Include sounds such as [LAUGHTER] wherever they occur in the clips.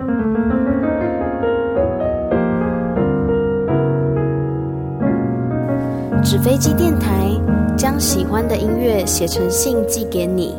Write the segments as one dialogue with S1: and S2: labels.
S1: 纸飞机电台将喜欢的音乐写成信寄给你。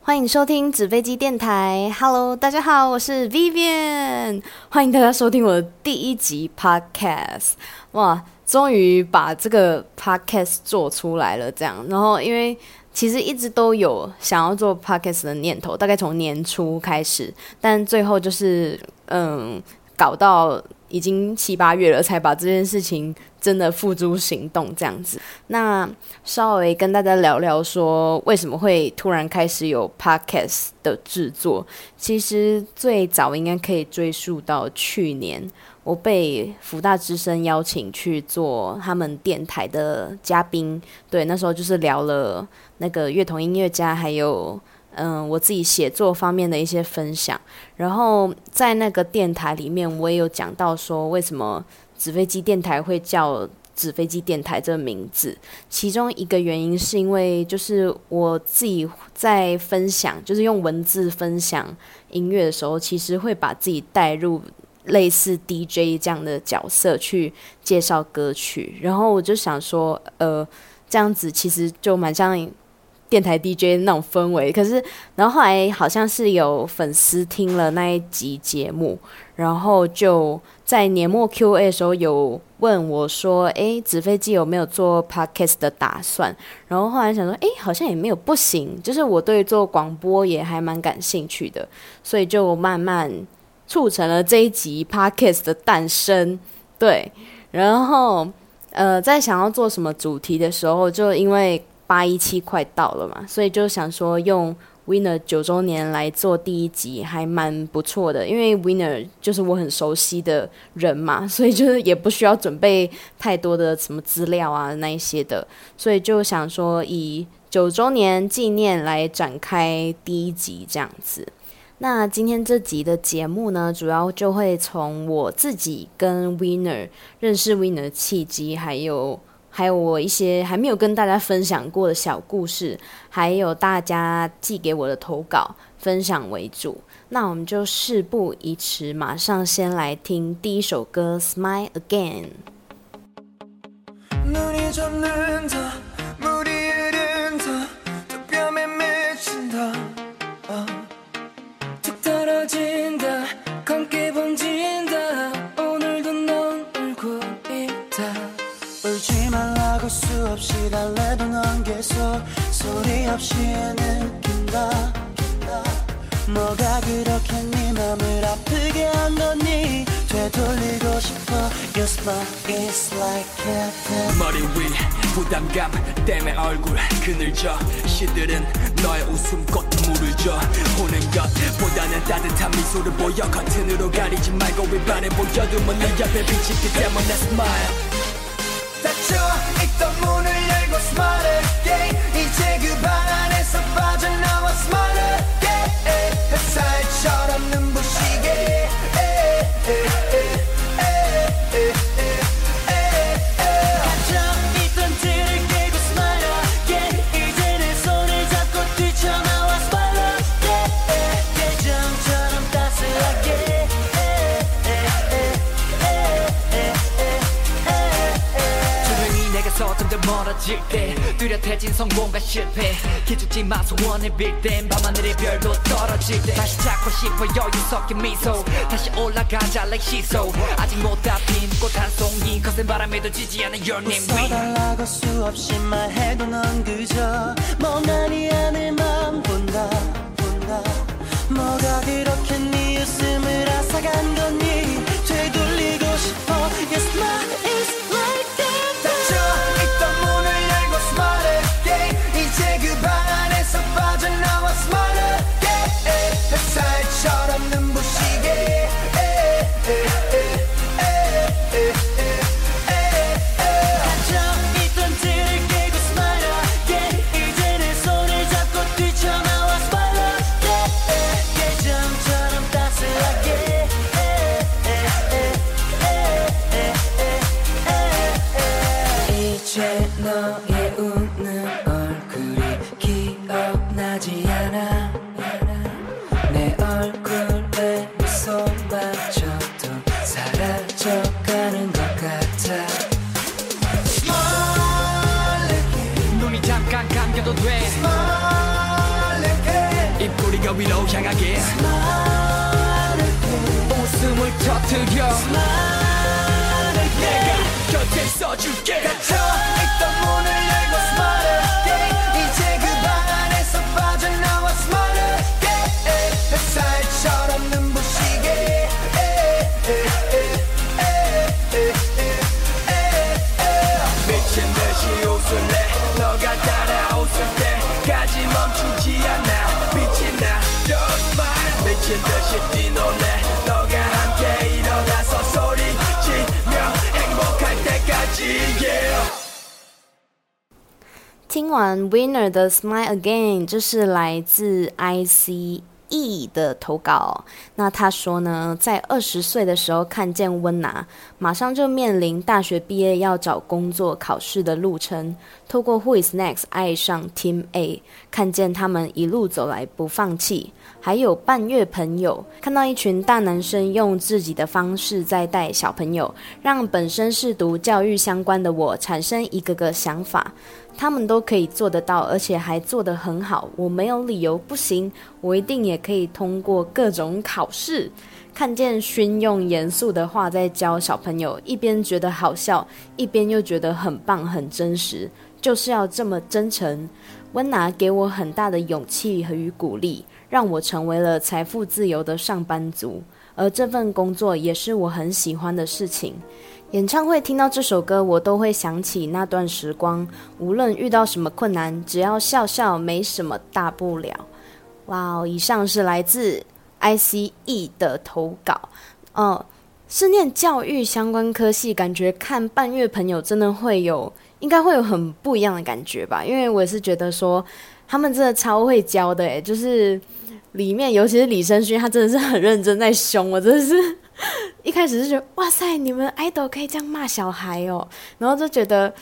S1: 欢迎收听纸飞机电台，Hello，大家好，我是 Vivian，欢迎大家收听我的第一集 Podcast。哇，终于把这个 Podcast 做出来了，这样。然后，因为其实一直都有想要做 Podcast 的念头，大概从年初开始，但最后就是嗯，搞到。已经七八月了，才把这件事情真的付诸行动，这样子。那稍微跟大家聊聊，说为什么会突然开始有 podcast 的制作。其实最早应该可以追溯到去年，我被福大之声邀请去做他们电台的嘉宾。对，那时候就是聊了那个乐童音乐家，还有。嗯，我自己写作方面的一些分享，然后在那个电台里面，我也有讲到说为什么纸飞机电台会叫纸飞机电台这个名字。其中一个原因是因为，就是我自己在分享，就是用文字分享音乐的时候，其实会把自己带入类似 DJ 这样的角色去介绍歌曲，然后我就想说，呃，这样子其实就蛮像。电台 DJ 那种氛围，可是，然后后来好像是有粉丝听了那一集节目，然后就在年末 Q&A 的时候有问我说：“诶，纸飞机有没有做 Podcast 的打算？”然后后来想说：“诶，好像也没有不行，就是我对做广播也还蛮感兴趣的，所以就慢慢促成了这一集 Podcast 的诞生。”对，然后呃，在想要做什么主题的时候，就因为。八一七快到了嘛，所以就想说用 Winner 九周年来做第一集，还蛮不错的。因为 Winner 就是我很熟悉的人嘛，所以就是也不需要准备太多的什么资料啊那一些的，所以就想说以九周年纪念来展开第一集这样子。那今天这集的节目呢，主要就会从我自己跟 Winner 认识 Winner 的契机，还有。还有我一些还没有跟大家分享过的小故事，还有大家寄给我的投稿分享为主。那我们就事不宜迟，马上先来听第一首歌《Smile Again》。
S2: 머리 위 부담감 때문에 얼굴 그늘져. 시들은 너의 웃음꽃 물을 줘. 오는 것보다는 따뜻한 미소를 보여. 커튼으로 가리지 말고 위반해 보여두면 내 옆에 비치기 때문에 smile 멀어질 때 뚜렷해진 성공과 실패. 기죽지 마 소원을 빌땐 밤하늘의 별도 떨어질 때. 다시 찾고 싶어 여유 섞인 미소. 다시 올라가자 like 시소 아직 못다 핀꽃 한 송이. 거센 바람에도 지지 않은 your name
S3: 웃어달라고 수없이 말해도 넌 그저 멍하니 하늘만 본다 본다. 뭐가 그렇게 네 웃음을 앗아간 거니? 되돌리
S1: 的 Smile Again，这是来自 IC。E 的投稿，那他说呢，在二十岁的时候看见温拿，马上就面临大学毕业要找工作、考试的路程。透过 Who is Next 爱上 Team A，看见他们一路走来不放弃。还有半月朋友，看到一群大男生用自己的方式在带小朋友，让本身是读教育相关的我产生一个个想法。他们都可以做得到，而且还做得很好。我没有理由不行，我一定也可以通过各种考试。看见勋用严肃的话在教小朋友，一边觉得好笑，一边又觉得很棒、很真实，就是要这么真诚。温拿给我很大的勇气和与鼓励，让我成为了财富自由的上班族，而这份工作也是我很喜欢的事情。演唱会听到这首歌，我都会想起那段时光。无论遇到什么困难，只要笑笑，没什么大不了。哇哦！以上是来自 ICE 的投稿。哦，是念教育相关科系，感觉看半月朋友真的会有，应该会有很不一样的感觉吧？因为我也是觉得说，他们真的超会教的，诶，就是里面尤其是李生勋，他真的是很认真在凶我，真的是。一开始是觉得哇塞，你们 idol 可以这样骂小孩哦，然后就觉得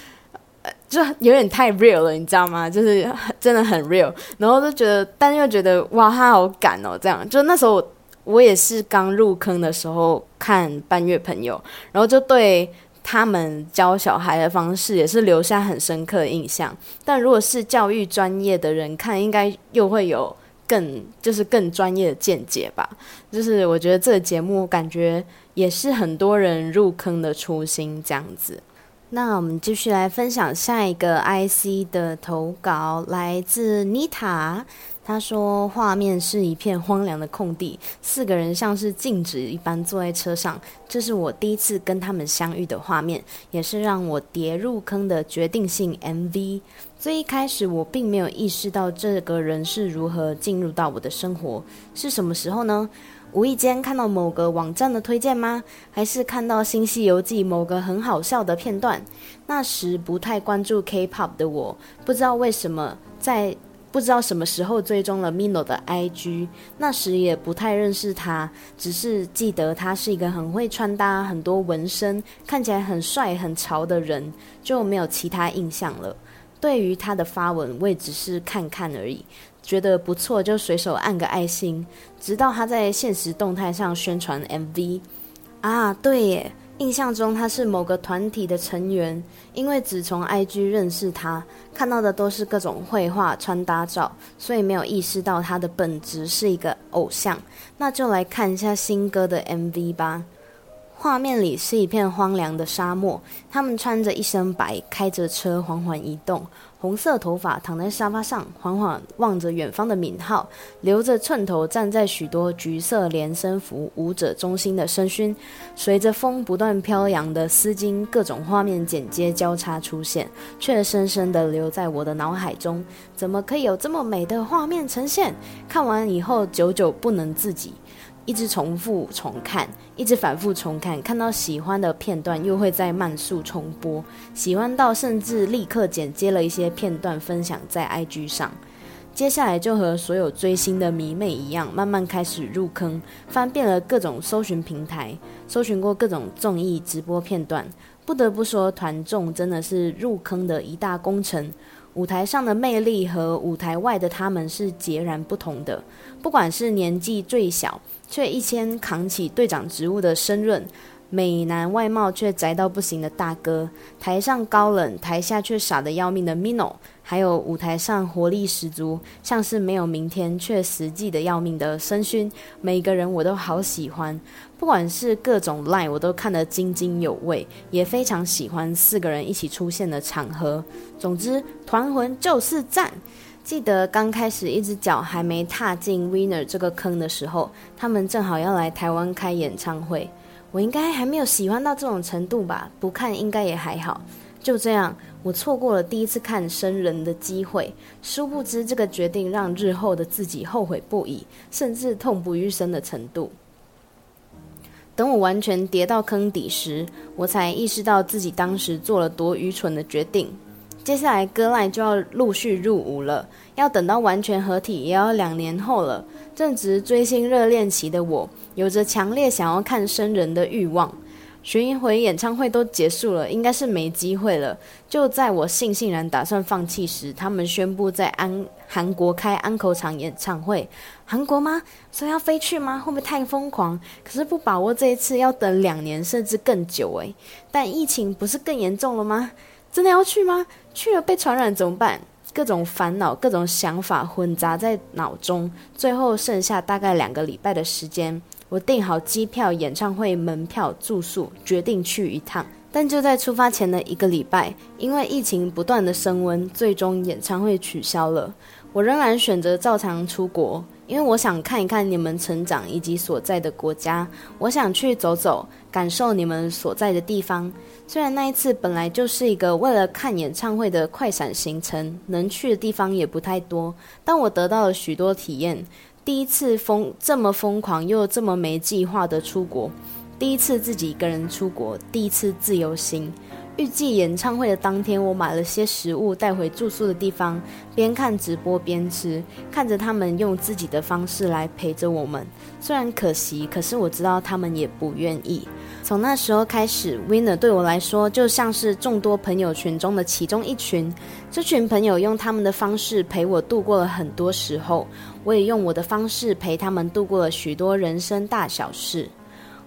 S1: 呃，就有点太 real 了，你知道吗？就是真的很 real，然后就觉得，但又觉得哇，他好敢哦，这样。就那时候我也是刚入坑的时候看半月朋友，然后就对他们教小孩的方式也是留下很深刻的印象。但如果是教育专业的人看，应该又会有。更就是更专业的见解吧，就是我觉得这个节目感觉也是很多人入坑的初心这样子。那我们继续来分享下一个 IC 的投稿，来自妮塔。他说：“画面是一片荒凉的空地，四个人像是静止一般坐在车上。这是我第一次跟他们相遇的画面，也是让我跌入坑的决定性 MV。最一开始，我并没有意识到这个人是如何进入到我的生活。是什么时候呢？无意间看到某个网站的推荐吗？还是看到《新西游记》某个很好笑的片段？那时不太关注 K-pop 的我，不知道为什么在。”不知道什么时候追踪了 Mino 的 IG，那时也不太认识他，只是记得他是一个很会穿搭、很多纹身、看起来很帅很潮的人，就没有其他印象了。对于他的发文，我也只是看看而已，觉得不错就随手按个爱心。直到他在现实动态上宣传 MV，啊，对耶。印象中他是某个团体的成员，因为只从 IG 认识他，看到的都是各种绘画、穿搭照，所以没有意识到他的本质是一个偶像。那就来看一下新歌的 MV 吧。画面里是一片荒凉的沙漠，他们穿着一身白，开着车缓缓移动。红色头发躺在沙发上，缓缓望着远方的敏浩，留着寸头站在许多橘色连身服舞者中心的申勋，随着风不断飘扬的丝巾，各种画面剪接交叉出现，却深深地留在我的脑海中。怎么可以有这么美的画面呈现？看完以后，久久不能自己。一直重复重看，一直反复重看，看到喜欢的片段又会再慢速重播，喜欢到甚至立刻剪接了一些片段分享在 IG 上。接下来就和所有追星的迷妹一样，慢慢开始入坑，翻遍了各种搜寻平台，搜寻过各种综艺直播片段。不得不说，团众真的是入坑的一大工程。舞台上的魅力和舞台外的他们是截然不同的。不管是年纪最小却一肩扛起队长职务的申润，美男外貌却宅到不行的大哥，台上高冷，台下却傻得要命的 Mino，还有舞台上活力十足，像是没有明天却实际的要命的申勋，每个人我都好喜欢，不管是各种 line 我都看得津津有味，也非常喜欢四个人一起出现的场合。总之，团魂就是赞。记得刚开始一只脚还没踏进 Winner 这个坑的时候，他们正好要来台湾开演唱会，我应该还没有喜欢到这种程度吧？不看应该也还好。就这样，我错过了第一次看生人的机会。殊不知，这个决定让日后的自己后悔不已，甚至痛不欲生的程度。等我完全跌到坑底时，我才意识到自己当时做了多愚蠢的决定。接下来歌赖就要陆续入伍了，要等到完全合体也要两年后了。正值追星热恋期的我，有着强烈想要看生人的欲望。巡回演唱会都结束了，应该是没机会了。就在我悻悻然打算放弃时，他们宣布在安韩国开安口场演唱会。韩国吗？所以要飞去吗？会不会太疯狂？可是不把握这一次，要等两年甚至更久诶。但疫情不是更严重了吗？真的要去吗？去了被传染怎么办？各种烦恼、各种想法混杂在脑中，最后剩下大概两个礼拜的时间，我订好机票、演唱会门票、住宿，决定去一趟。但就在出发前的一个礼拜，因为疫情不断的升温，最终演唱会取消了。我仍然选择照常出国。因为我想看一看你们成长以及所在的国家，我想去走走，感受你们所在的地方。虽然那一次本来就是一个为了看演唱会的快闪行程，能去的地方也不太多，但我得到了许多体验。第一次疯这么疯狂又这么没计划的出国，第一次自己一个人出国，第一次自由行。预计演唱会的当天，我买了些食物带回住宿的地方，边看直播边吃，看着他们用自己的方式来陪着我们。虽然可惜，可是我知道他们也不愿意。从那时候开始，Winner 对我来说就像是众多朋友群中的其中一群。这群朋友用他们的方式陪我度过了很多时候，我也用我的方式陪他们度过了许多人生大小事。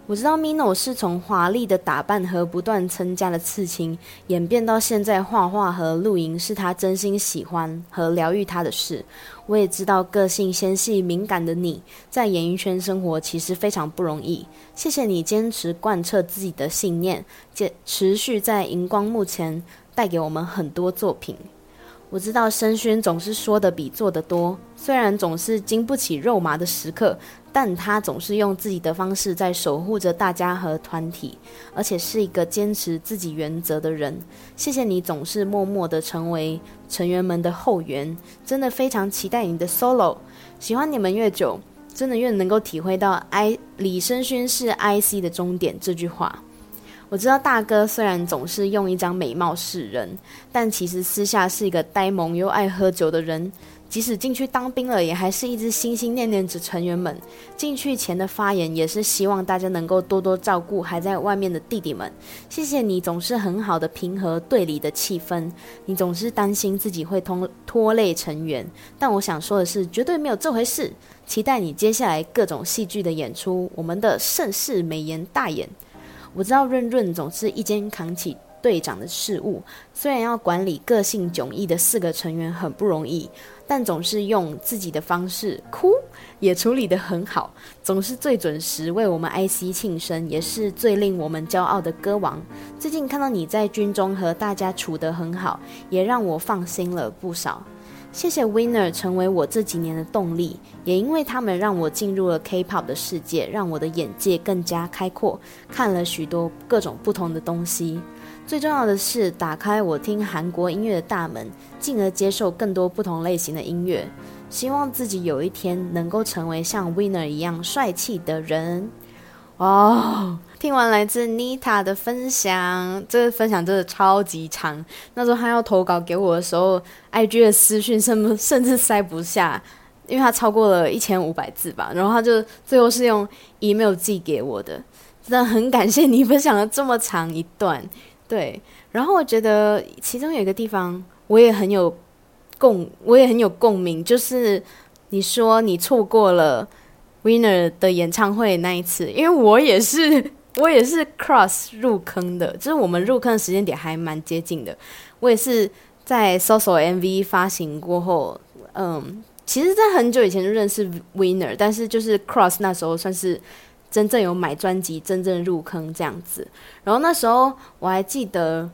S1: 我知道 Mino 是从华丽的打扮和不断增加的刺青，演变到现在画画和露营是他真心喜欢和疗愈他的事。我也知道个性纤细敏感的你在演艺圈生活其实非常不容易。谢谢你坚持贯彻自己的信念，坚持续在荧光幕前带给我们很多作品。我知道申勋总是说的比做的多，虽然总是经不起肉麻的时刻。但他总是用自己的方式在守护着大家和团体，而且是一个坚持自己原则的人。谢谢你总是默默的成为成员们的后援，真的非常期待你的 solo。喜欢你们越久，真的越能够体会到 “I 李申勋是 IC 的终点”这句话。我知道大哥虽然总是用一张美貌示人，但其实私下是一个呆萌又爱喝酒的人。即使进去当兵了，也还是一直心心念念着成员们。进去前的发言也是希望大家能够多多照顾还在外面的弟弟们。谢谢你总是很好的平和队里的气氛。你总是担心自己会拖拖累成员，但我想说的是，绝对没有这回事。期待你接下来各种戏剧的演出，我们的盛世美颜大演。我知道润润总是一肩扛起。队长的事务，虽然要管理个性迥异的四个成员很不容易，但总是用自己的方式哭也处理得很好，总是最准时为我们 IC 庆生，也是最令我们骄傲的歌王。最近看到你在军中和大家处得很好，也让我放心了不少。谢谢 Winner 成为我这几年的动力，也因为他们让我进入了 K-pop 的世界，让我的眼界更加开阔，看了许多各种不同的东西。最重要的是，打开我听韩国音乐的大门，进而接受更多不同类型的音乐。希望自己有一天能够成为像 Winner 一样帅气的人。哦，听完来自 Nita 的分享，这个分享真的超级长。那时候他要投稿给我的时候，IG 的私讯甚 [LAUGHS] 甚至塞不下，因为他超过了一千五百字吧。然后他就最后是用 email 寄给我的。真的很感谢你分享了这么长一段。对，然后我觉得其中有一个地方我也很有共，我也很有共鸣，就是你说你错过了 Winner 的演唱会那一次，因为我也是我也是 Cross 入坑的，就是我们入坑的时间点还蛮接近的。我也是在 Soso MV 发行过后，嗯，其实，在很久以前就认识 Winner，但是就是 Cross 那时候算是真正有买专辑，真正入坑这样子。然后那时候我还记得，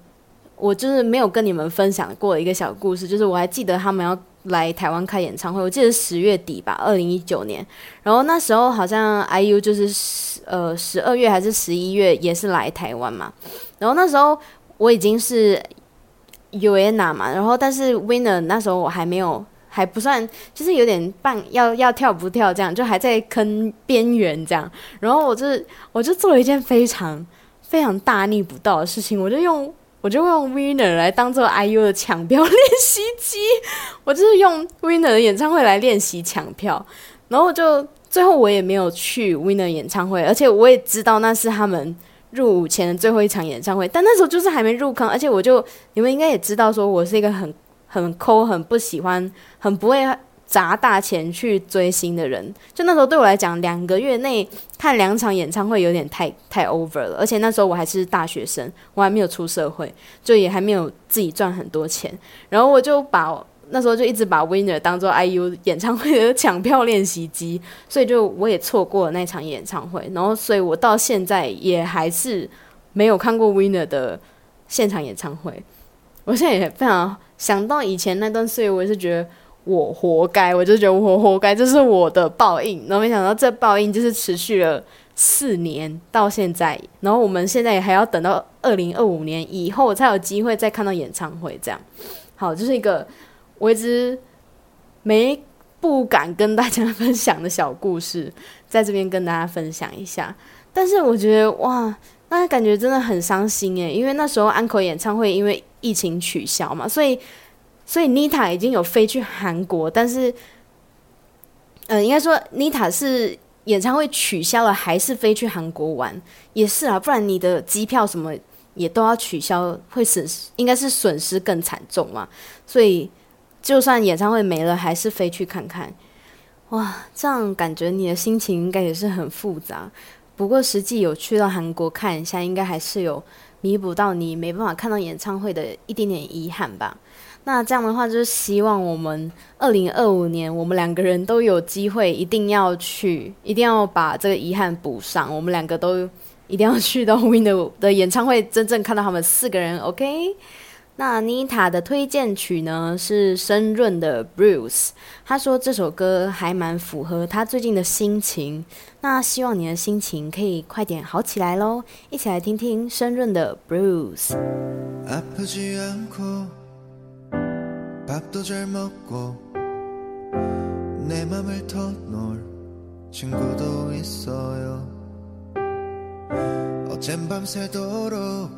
S1: 我就是没有跟你们分享过一个小故事，就是我还记得他们要。来台湾开演唱会，我记得十月底吧，二零一九年。然后那时候好像 IU 就是十呃十二月还是十一月也是来台湾嘛。然后那时候我已经是 UNA 嘛，然后但是 Winner 那时候我还没有还不算，就是有点半要要跳不跳这样，就还在坑边缘这样。然后我就我就做了一件非常非常大逆不道的事情，我就用。我就用 Winner 来当做 IU 的抢票练习机，我就是用 Winner 的演唱会来练习抢票，然后就最后我也没有去 Winner 演唱会，而且我也知道那是他们入伍前的最后一场演唱会，但那时候就是还没入坑，而且我就你们应该也知道，说我是一个很很抠、很不喜欢、很不会。砸大钱去追星的人，就那时候对我来讲，两个月内看两场演唱会有点太太 over 了。而且那时候我还是大学生，我还没有出社会，就也还没有自己赚很多钱。然后我就把那时候就一直把 Winner 当做 IU 演唱会的抢票练习机，所以就我也错过了那场演唱会。然后，所以我到现在也还是没有看过 Winner 的现场演唱会。我现在也非常想到以前那段岁月，我也是觉得。我活该，我就觉得我活该，这是我的报应。然后没想到这报应就是持续了四年到现在，然后我们现在还要等到二零二五年以后才有机会再看到演唱会。这样，好，就是一个我一直没不敢跟大家分享的小故事，在这边跟大家分享一下。但是我觉得哇，那感觉真的很伤心诶，因为那时候安可演唱会因为疫情取消嘛，所以。所以妮塔已经有飞去韩国，但是，嗯，应该说妮塔是演唱会取消了，还是飞去韩国玩？也是啊，不然你的机票什么也都要取消，会损失，应该是损失更惨重嘛。所以，就算演唱会没了，还是飞去看看。哇，这样感觉你的心情应该也是很复杂。不过实际有去到韩国看一下，应该还是有弥补到你没办法看到演唱会的一点点遗憾吧。那这样的话，就是希望我们二零二五年，我们两个人都有机会，一定要去，一定要把这个遗憾补上。我们两个都一定要去到 [LAUGHS] Winner 的演唱会，真正看到他们四个人。OK？那妮塔的推荐曲呢是深润的 Bruce，他说这首歌还蛮符合他最近的心情。那希望你的心情可以快点好起来喽！一起来听听深润的 Bruce。 밥도 잘 먹고 내 맘을 터놓을 친구도 있어요. 어젠 밤새도록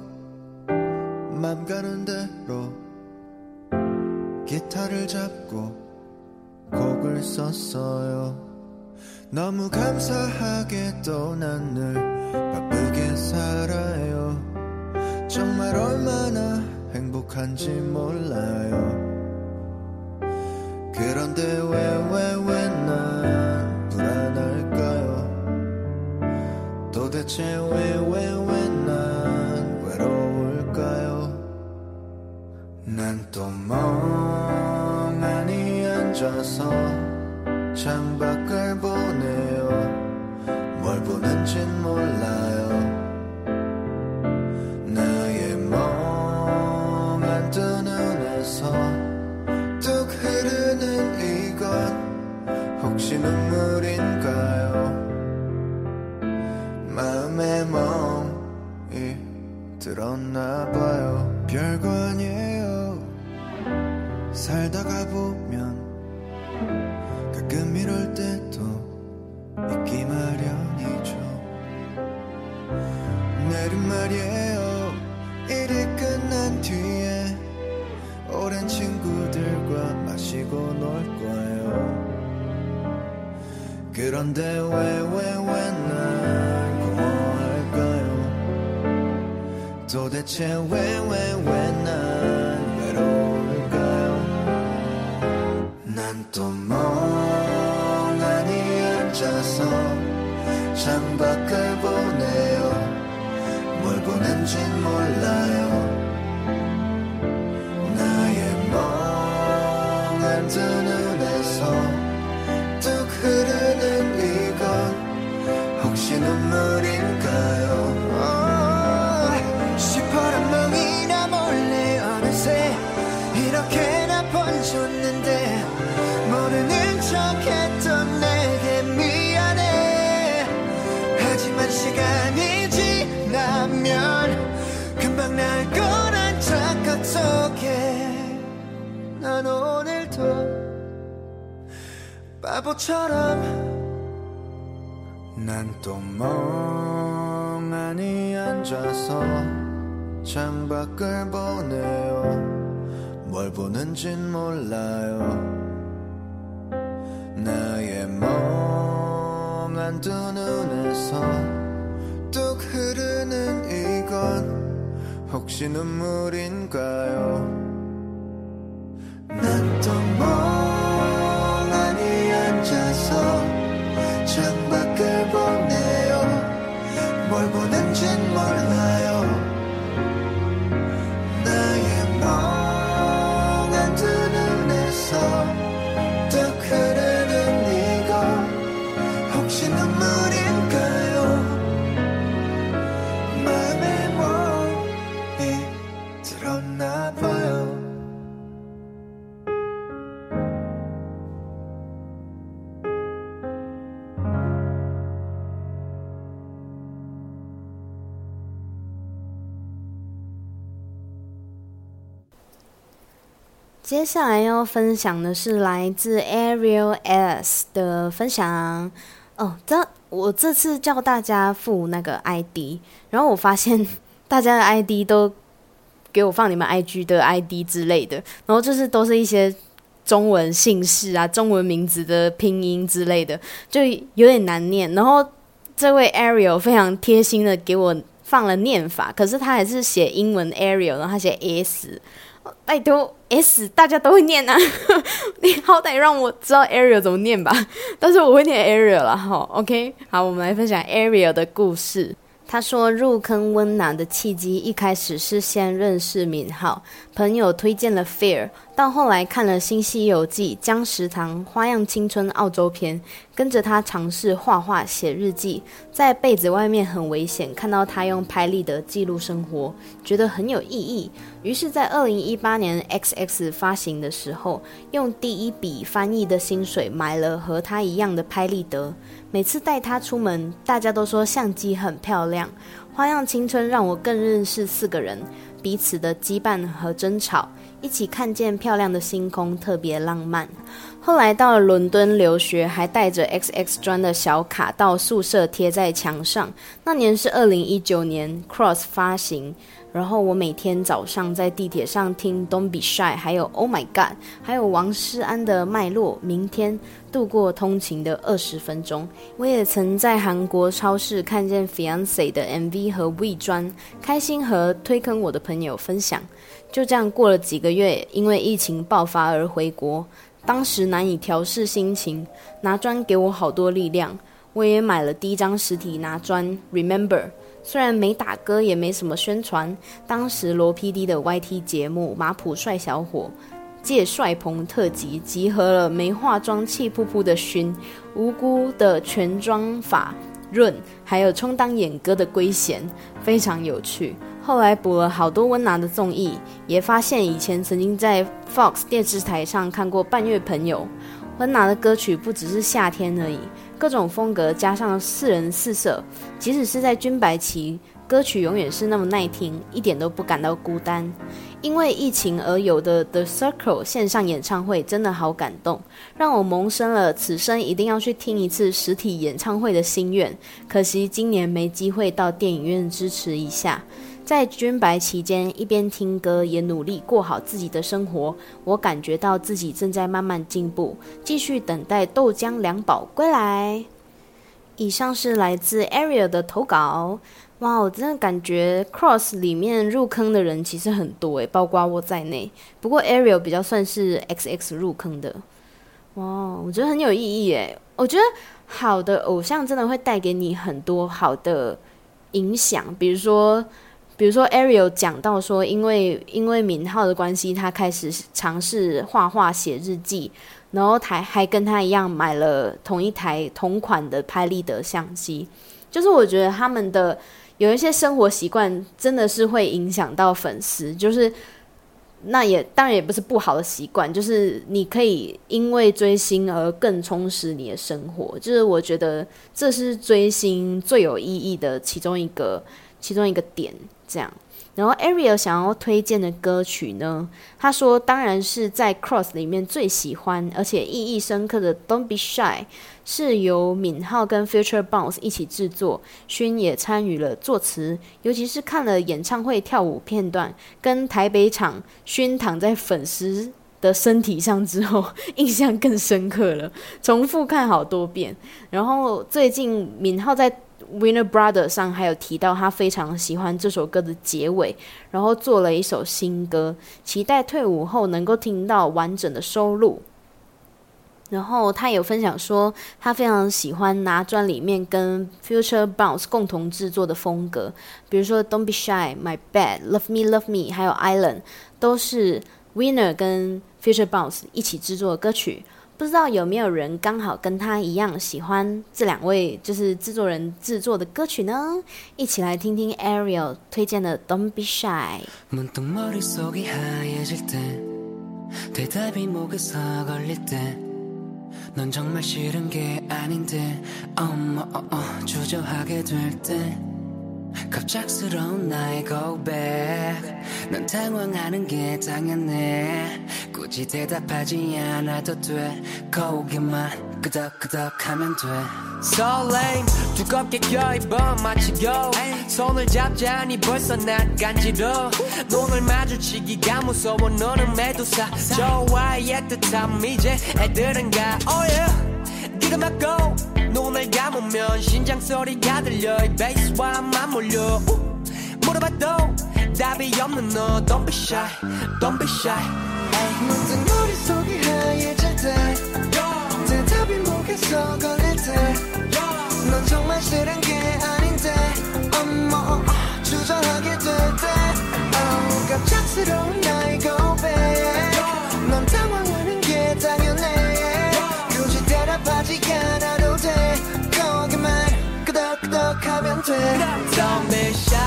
S1: 맘 가는 대로 기타를 잡고 곡을 썼어요. 너무 감사하게도 난늘 바쁘게 살아요. 정말 얼마나 행복한지 몰라요 그런데 왜 왜 왜 난 불안할까요? 도대체 왜 왜 왜 난 외로울까요? 난 또 멍하니 앉아서 창밖을 보네요. 뭘 보는진 몰라요 들었나 봐요. 별거 아니에요. 살다가 보면 가끔 이럴 때도 있기 마련이죠. 내린 말이에요. 일이 끝난 뒤에 오랜 친구들과 마시고 놀 거예요. 그런데 왜 왜 왜난 도대체 왜 왜 왜 난 외로울까요? 난 또 멍하니 앉아서 창밖을 보네요.
S4: 보는진 몰라요 바보처럼 난 또 멍하니 앉아서 창밖을 보네요. 뭘 보는진 몰라요. 나의 멍한 두 눈에서 뚝 흐르는 이건 혹시 눈물인가요? 난 또 멍하니 앉아서 창밖을 보네요. 뭘 보는진 몰라요
S1: 接下来要分享的是来自 Ariel S 的分享。哦，这我这次叫大家附那个 ID，然后我发现大家的 ID 都给我放你们 IG 的 ID 之类的，然后就是都是一些中文姓氏啊、中文名字的拼音之类的，就有点难念。然后这位 Ariel 非常贴心的给我放了念法，可是他还是写英文 Ariel，然后他写 S。拜托，S 大家都会念啊，[LAUGHS] 你好歹让我知道 Ariel 怎么念吧。但是我会念 Ariel 了，哈，OK。好，我们来分享 Ariel 的故事。他说，入坑温拿的契机一开始是先认识敏浩，朋友推荐了 Fear，到后来看了《新西游记》、江食堂、花样青春澳洲篇，跟着他尝试画画、写日记，在被子外面很危险，看到他用拍立得记录生活，觉得很有意义。于是，在二零一八年 XX 发行的时候，用第一笔翻译的薪水买了和他一样的拍立得。每次带他出门，大家都说相机很漂亮。花样青春让我更认识四个人彼此的羁绊和争吵，一起看见漂亮的星空，特别浪漫。后来到了伦敦留学，还带着 XX 专的小卡到宿舍贴在墙上。那年是二零一九年 Cross 发行。然后我每天早上在地铁上听 Don't Be Shy，还有 Oh My God，还有王诗安的脉络，明天度过通勤的二十分钟。我也曾在韩国超市看见 Fiance 的 MV 和 We 专，开心和推坑我的朋友分享。就这样过了几个月，因为疫情爆发而回国，当时难以调试心情，拿砖给我好多力量。我也买了第一张实体拿砖 Remember。虽然没打歌，也没什么宣传。当时罗 PD 的 YT 节目《马普帅小伙》借帅棚特辑，集合了没化妆气扑扑的熏、无辜的全妆法润，还有充当演歌的龟贤，非常有趣。后来补了好多温拿的综艺，也发现以前曾经在 Fox 电视台上看过《半月朋友》。温拿的歌曲不只是夏天而已。各种风格加上四人四色，即使是在军白旗，歌曲永远是那么耐听，一点都不感到孤单。因为疫情而有的 The Circle 线上演唱会真的好感动，让我萌生了此生一定要去听一次实体演唱会的心愿。可惜今年没机会到电影院支持一下。在军白期间，一边听歌，也努力过好自己的生活。我感觉到自己正在慢慢进步，继续等待豆浆两宝归来。以上是来自 Area 的投稿。哇，我真的感觉 Cross 里面入坑的人其实很多诶，包括我在内。不过 Area 比较算是 XX 入坑的。哇，我觉得很有意义诶。我觉得好的偶像真的会带给你很多好的影响，比如说。比如说 Ariel 讲到说，因为因为敏浩的关系，他开始尝试画画、写日记，然后还还跟他一样买了同一台同款的拍立得相机。就是我觉得他们的有一些生活习惯真的是会影响到粉丝，就是那也当然也不是不好的习惯，就是你可以因为追星而更充实你的生活。就是我觉得这是追星最有意义的其中一个其中一个点。这样，然后 Ariel 想要推荐的歌曲呢？他说，当然是在 Cross 里面最喜欢而且意义深刻的《Don't Be Shy》，是由敏浩跟 Future Bounce 一起制作，勋也参与了作词。尤其是看了演唱会跳舞片段，跟台北场勋躺在粉丝的身体上之后，[LAUGHS] 印象更深刻了，重复看好多遍。然后最近敏浩在 Winner Brother 上还有提到，他非常喜欢这首歌的结尾，然后做了一首新歌，期待退伍后能够听到完整的收录。然后他有分享说，他非常喜欢拿专里面跟 Future Bounce 共同制作的风格，比如说 Don't Be Shy、My Bad、Love Me Love Me，还有 Island，都是 Winner 跟 Future Bounce 一起制作的歌曲。不知道有没有人刚好跟他一样喜欢这两位就是制作人制作的歌曲呢？一起来听听 Ariel 推荐的《Don't Be Shy》。
S5: 문득 머릿속이 하얘질 때 대답이 목에서 걸릴 때 넌 정말 싫은 게 아닌데 어머 어어 주저하게 될 때 갑작스러운 나의 back 넌 당황하는 게 당연해. 굳이 대답하지 않아도 돼. 고개만 끄덕끄덕 하면 돼.
S6: 설레임 두껍게 껴입어 마치고. 손을 잡자니 벌써 난 간지러. 눈을 마주치기가 무서워. 너는 메두사. 좋아해 애틋함 이제 애들은 가. Oh yeah 귀를 막고 눈을 감으면 심장 소리가 들려. 이 베이스와 맞물려. 우, 물어봐도 답이 없는 너. Don't be shy Don't be shy.
S4: 문득 머릿속이 하얘질 때 대답이 목에서 걸릴 때. 넌 정말 싫은 게 아닌데. 어머 주저하게 될 때. oh, 갑작스러운 돼
S6: be shy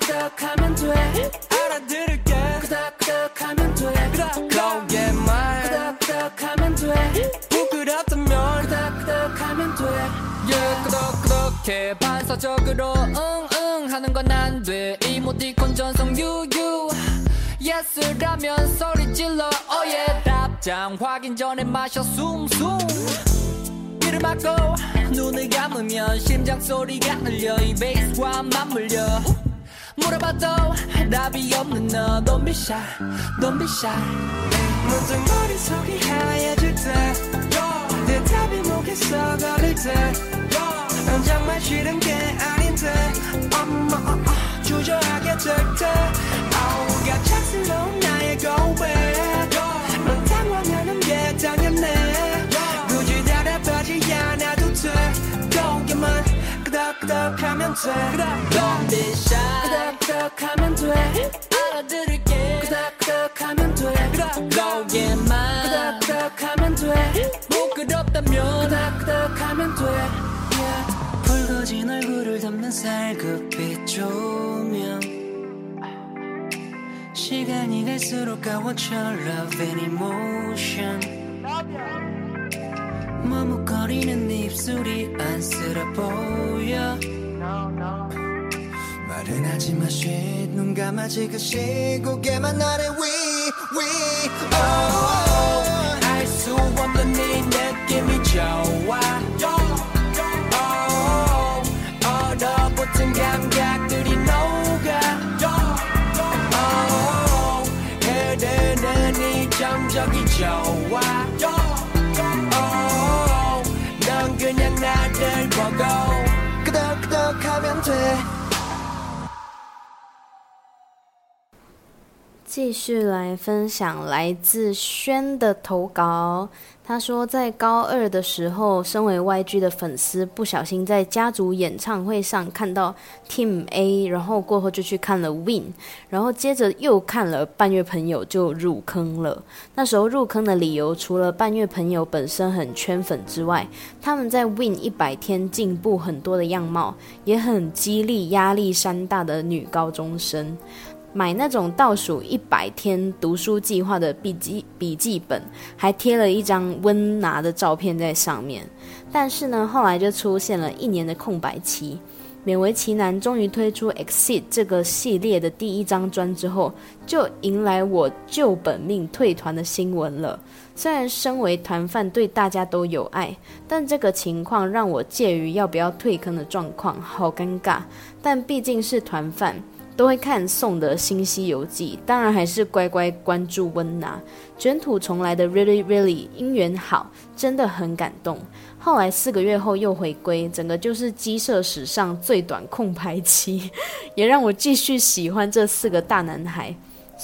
S5: 끄덕끄덕하면 돼
S6: 알아들을게
S5: 끄덕끄덕하면 돼
S6: 고개만
S5: 끄덕끄덕하면 돼
S6: 부끄럽다면
S5: 끄덕끄덕하면 돼
S7: Yeah, 끄덕끄덕해 반사적으로 응응 하는 건 안 돼 이모티콘 전송 유유 Yes 라면 소리 질러 yeah. 답장 확인 전에 마셔 숨숨 귀를 막고 눈을 감으면 심장 소리가 들려. 이 베이스와 맞물려. 물어봐도 답이 없는 너. Don't be shy Don't be shy.
S6: 문득 머릿속이 하얘질 때내 답이 목에서 걸릴 때넌 정말 싫은 게 아닌데 어머 어어 주저하게 될때 끄덕끄덕하면 돼.
S7: Don't be shy
S5: 끄덕끄덕하면 돼.
S7: 알아들을게.
S5: 끄덕끄덕하면 돼.
S7: 고개만
S5: 끄덕끄덕하면 돼.
S7: 부끄럽다면.
S5: 끄덕끄덕하면 돼. 붉어진 얼굴을 덮는 살급빛 조명 시간이 갈수록 your love and emotion 머뭇거리는 네 입술이 안쓰러 보여.
S4: 말은 하지 마 shit 눈 감아 지그시 고개만 아래 위 위. Oh.
S6: 알수 없는 네 느낌이 좋아. Oh, 얼어붙은 감각들이 녹아. Oh, 흐르는 이 정적이 좋아 나를 보고
S4: 끄덕끄덕 하면 돼
S1: 继续来分享来自轩的投稿。他说，在高二的时候，身为 YG 的粉丝，不小心在家族演唱会上看到 Team A，然后过后就去看了 Win，然后接着又看了半月朋友，就入坑了。那时候入坑的理由，除了半月朋友本身很圈粉之外，他们在 Win 一百天进步很多的样貌，也很激励压力山大的女高中生。买那种倒数一百天读书计划的笔记笔记本，还贴了一张温拿的照片在上面。但是呢，后来就出现了一年的空白期。勉为其难，终于推出《Exit》这个系列的第一张专之后，就迎来我救本命退团的新闻了。虽然身为团饭对大家都有爱，但这个情况让我介于要不要退坑的状况，好尴尬。但毕竟是团饭。都会看宋的新西游记，当然还是乖乖关注温拿卷土重来的 Really Really 姻缘好，真的很感动。后来四个月后又回归，整个就是鸡舍史上最短空白期，[LAUGHS] 也让我继续喜欢这四个大男孩。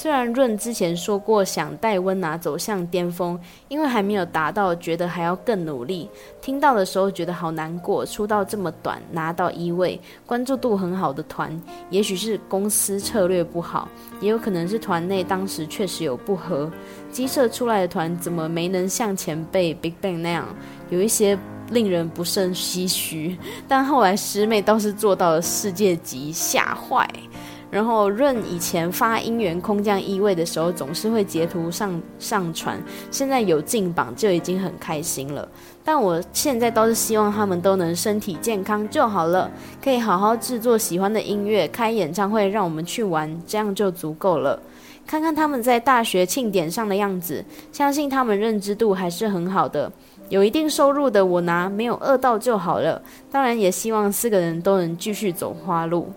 S1: 虽然润之前说过想带温拿走向巅峰，因为还没有达到，觉得还要更努力。听到的时候觉得好难过，出道这么短拿到一位，关注度很好的团，也许是公司策略不好，也有可能是团内当时确实有不和。鸡舍出来的团怎么没能像前辈 Big Bang 那样，有一些令人不胜唏嘘。但后来师妹倒是做到了世界级，吓坏。然后润以前发姻缘空降一位的时候，总是会截图上上传。现在有进榜就已经很开心了。但我现在倒是希望他们都能身体健康就好了，可以好好制作喜欢的音乐，开演唱会让我们去玩，这样就足够了。看看他们在大学庆典上的样子，相信他们认知度还是很好的。有一定收入的我拿，没有饿到就好了。当然也希望四个人都能继续走花路。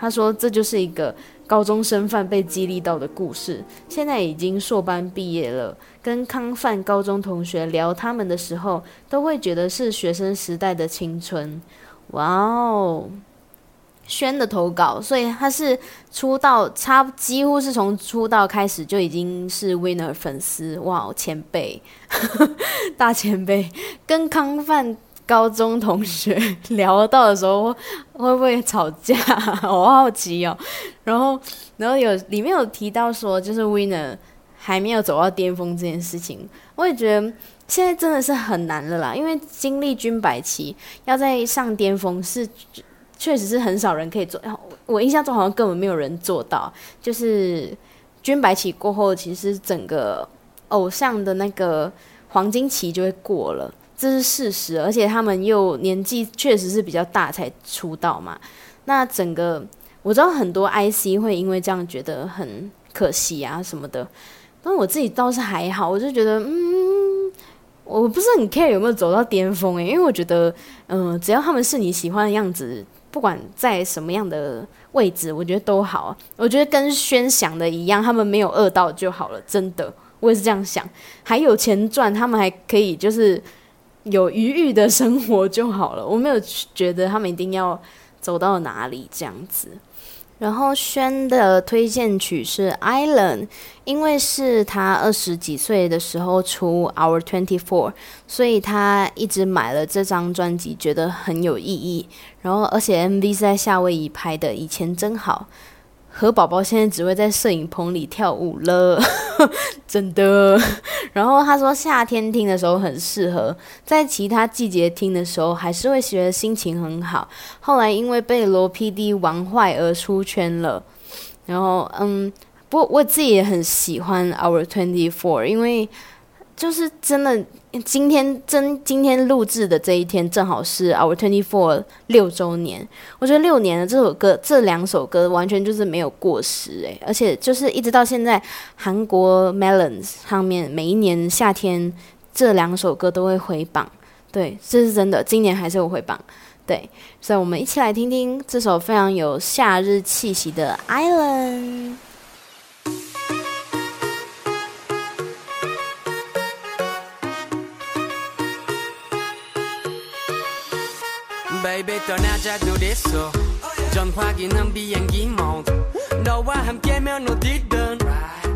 S1: 他说：“这就是一个高中生犯被激励到的故事。现在已经硕班毕业了，跟康范高中同学聊他们的时候，都会觉得是学生时代的青春。哇哦，轩的投稿，所以他是出道差几乎是从出道开始就已经是 Winner 粉丝。哇，前辈，[LAUGHS] 大前辈，跟康范。”高中同学 [LAUGHS] 聊到的时候会不会吵架？我好奇哦。然后，然后有里面有提到说，就是 Winner 还没有走到巅峰这件事情，我也觉得现在真的是很难了啦。因为经历军百期，要在上巅峰是确实是很少人可以做。我印象中好像根本没有人做到。就是军百期过后，其实整个偶像的那个黄金期就会过了。这是事实，而且他们又年纪确实是比较大才出道嘛。那整个我知道很多 IC 会因为这样觉得很可惜啊什么的，但我自己倒是还好，我就觉得嗯，我不是很 care 有没有走到巅峰诶，因为我觉得嗯，只要他们是你喜欢的样子，不管在什么样的位置，我觉得都好。我觉得跟宣想的一样，他们没有饿到就好了，真的，我也是这样想。还有钱赚，他们还可以就是。有余裕的生活就好了，我没有觉得他们一定要走到哪里这样子。然后轩的推荐曲是《Island》，因为是他二十几岁的时候出《Our Twenty Four》，所以他一直买了这张专辑，觉得很有意义。然后而且 MV 是在夏威夷拍的，以前真好。和宝宝现在只会在摄影棚里跳舞了，[LAUGHS] 真的。然后他说夏天听的时候很适合，在其他季节听的时候还是会觉得心情很好。后来因为被罗 PD 玩坏而出圈了。然后嗯，不过我自己也很喜欢 Our Twenty Four，因为就是真的。今天真今天录制的这一天正好是 Our Twenty Four 六周年，我觉得六年的这首歌，这两首歌完全就是没有过时诶，而且就是一直到现在，韩国 Melons 上面每一年夏天这两首歌都会回榜，对，这是真的，今年还是有回榜，对，所以我们一起来听听这首非常有夏日气息的 Island。
S8: Baby 떠나자 둘이서. 전화기는 비행기 모드 너와 함께면 어디든.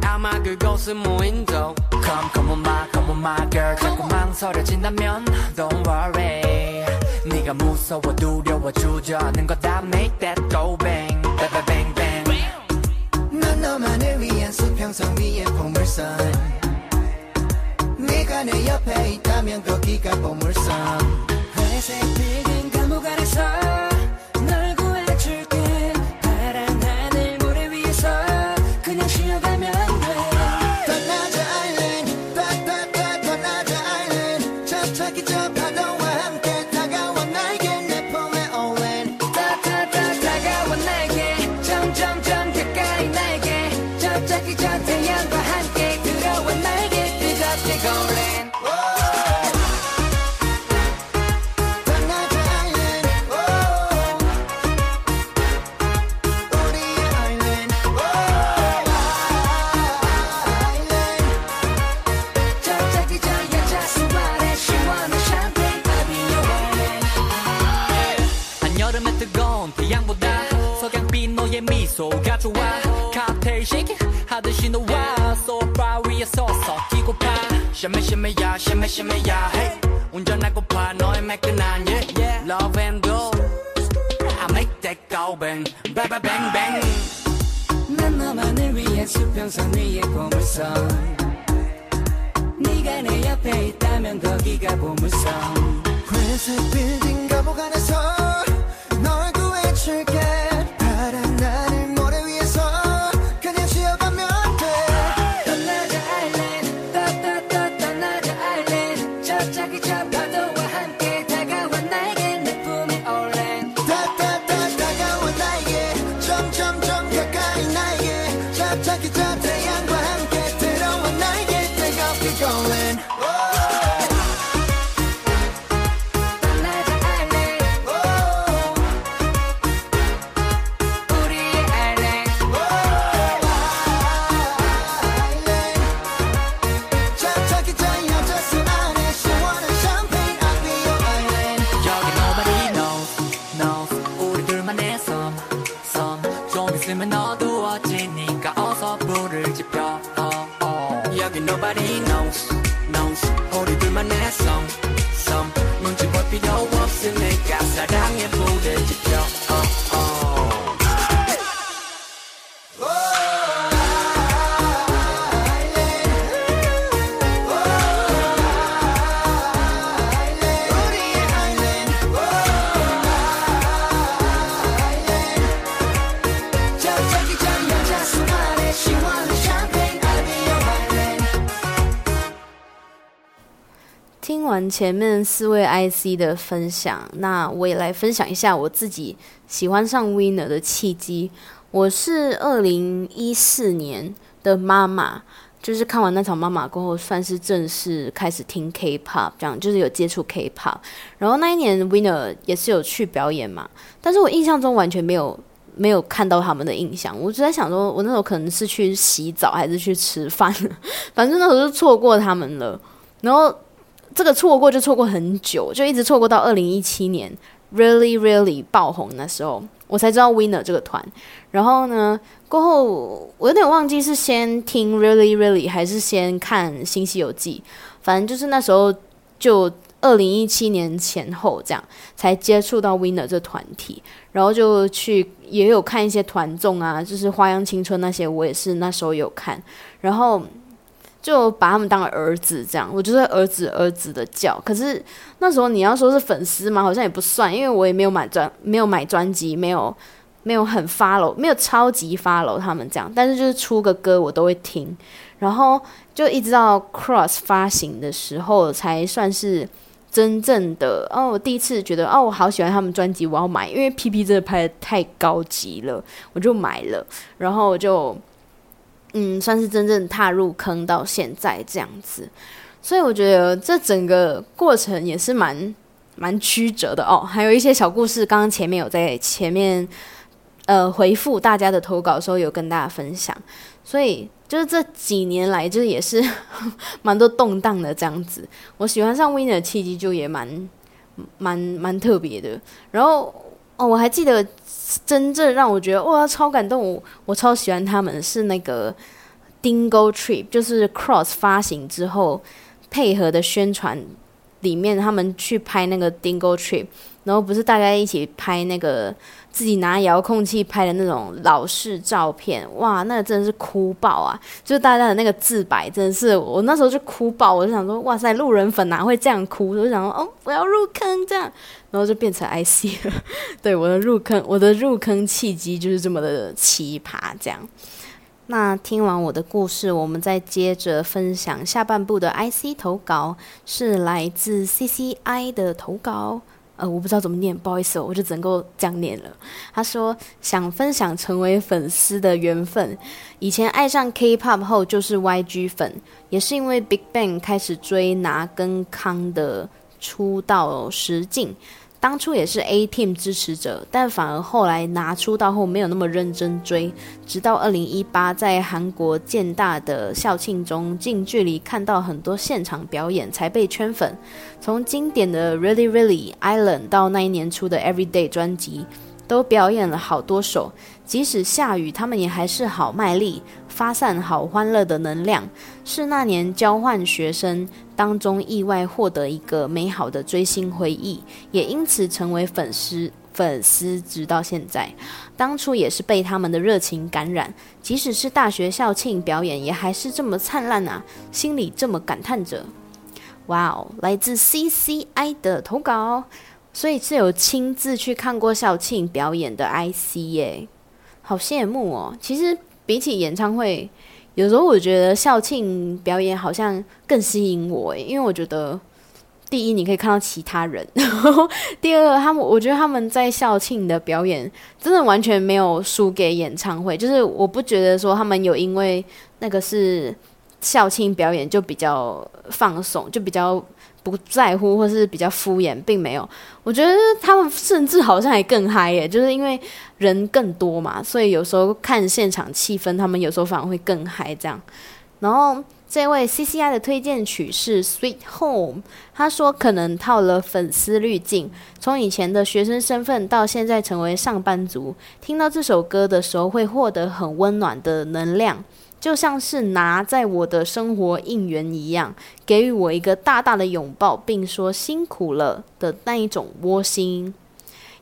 S8: 아마 그곳은 무인도
S7: Come come on my come on my girl. 자꾸 망설여진다면 Don't worry. 네가 무서워 두려워 주저하는 거다 Make that go bang bang bang bang.
S4: 난 너만을 위한 수평선 위의 보물선. 네가 내 옆에 있다면 거기가 보물선
S7: ese tigre en. 미소가 좋아 칵테일 쉐이킹 하듯이 너와 소파 위에 서서 뛰고파
S8: 샤메 샤메야 샤메 샤메야 hey 운전하고파 너의 매끈한 yeah yeah love and go. I make that go bang bang bang bang bang.
S5: 난 너만을 위한 수평선 위의 보물선. 네가 내 옆에 있다면 거기가 보물선
S4: 회색 빌딩 안에서 널 구해줄게
S1: 前面四位 IC 的分享，那我也来分享一下我自己喜欢上 Winner 的契机。我是二零一四年的妈妈，就是看完那场妈妈过后，算是正式开始听 K-pop，这样就是有接触 K-pop。然后那一年 Winner 也是有去表演嘛，但是我印象中完全没有没有看到他们的印象。我就在想说，我那时候可能是去洗澡还是去吃饭，反正那时候就错过他们了。然后这个错过就错过很久，就一直错过到二零一七年，really really 爆红那时候，我才知道 Winner 这个团。然后呢，过后我有点忘记是先听 really really 还是先看《新西游记》，反正就是那时候就二零一七年前后这样才接触到 Winner 这团体，然后就去也有看一些团综啊，就是《花样青春》那些，我也是那时候有看，然后。就把他们当儿子这样，我就是儿子儿子的叫。可是那时候你要说是粉丝嘛，好像也不算，因为我也没有买专，没有买专辑，没有没有很 follow，没有超级 follow 他们这样。但是就是出个歌我都会听，然后就一直到 Cross 发行的时候，才算是真正的哦，我第一次觉得哦，我好喜欢他们专辑，我要买，因为 PP 真的拍的太高级了，我就买了，然后就。嗯，算是真正踏入坑到现在这样子，所以我觉得这整个过程也是蛮蛮曲折的哦。还有一些小故事，刚刚前面有在前面呃回复大家的投稿时候有跟大家分享，所以就是这几年来就是也是 [LAUGHS] 蛮多动荡的这样子。我喜欢上 Winner 契机就也蛮蛮蛮特别的。然后哦，我还记得。真正让我觉得哇超感动，我超喜欢他们是那个 Dingo Trip，就是 Cross 发行之后配合的宣传里面，他们去拍那个 Dingo Trip，然后不是大家一起拍那个自己拿遥控器拍的那种老式照片，哇，那真的是哭爆啊！就是大家的那个自白，真的是我那时候就哭爆，我就想说，哇塞，路人粉哪会这样哭？我就想说，哦，我要入坑这样，然后就变成 IC 了。对，我的入坑，我的入坑契机就是这么的奇葩，这样。那听完我的故事，我们再接着分享下半部的 IC 投稿，是来自 CCI 的投稿。呃，我不知道怎么念，不好意思、哦，我就只能够这样念了。他说想分享成为粉丝的缘分，以前爱上 K-pop 后就是 YG 粉，也是因为 Big Bang 开始追拿跟康的出道实境。当初也是 A Team 支持者，但反而后来拿出道后没有那么认真追，直到二零一八在韩国建大的校庆中近距离看到很多现场表演，才被圈粉。从经典的 Really Really Island 到那一年出的 Everyday 专辑，都表演了好多首，即使下雨，他们也还是好卖力，发散好欢乐的能量，是那年交换学生当中意外获得一个美好的追星回忆，也因此成为粉丝。粉丝直到现在，当初也是被他们的热情感染，即使是大学校庆表演，也还是这么灿烂啊！心里这么感叹着。哇哦，来自 CCI 的投稿，所以是有亲自去看过校庆表演的 IC 耶，好羡慕哦！其实比起演唱会，有时候我觉得校庆表演好像更吸引我诶，因为我觉得第一你可以看到其他人，[LAUGHS] 然后第二他们我觉得他们在校庆的表演真的完全没有输给演唱会，就是我不觉得说他们有因为那个是。校庆表演就比较放松，就比较不在乎，或是比较敷衍，并没有。我觉得他们甚至好像还更嗨耶，就是因为人更多嘛，所以有时候看现场气氛，他们有时候反而会更嗨这样。然后这位 CCI 的推荐曲是《Sweet Home》，他说可能套了粉丝滤镜，从以前的学生身份到现在成为上班族，听到这首歌的时候会获得很温暖的能量。就像是拿在我的生活应援一样，给予我一个大大的拥抱，并说辛苦了的那一种窝心。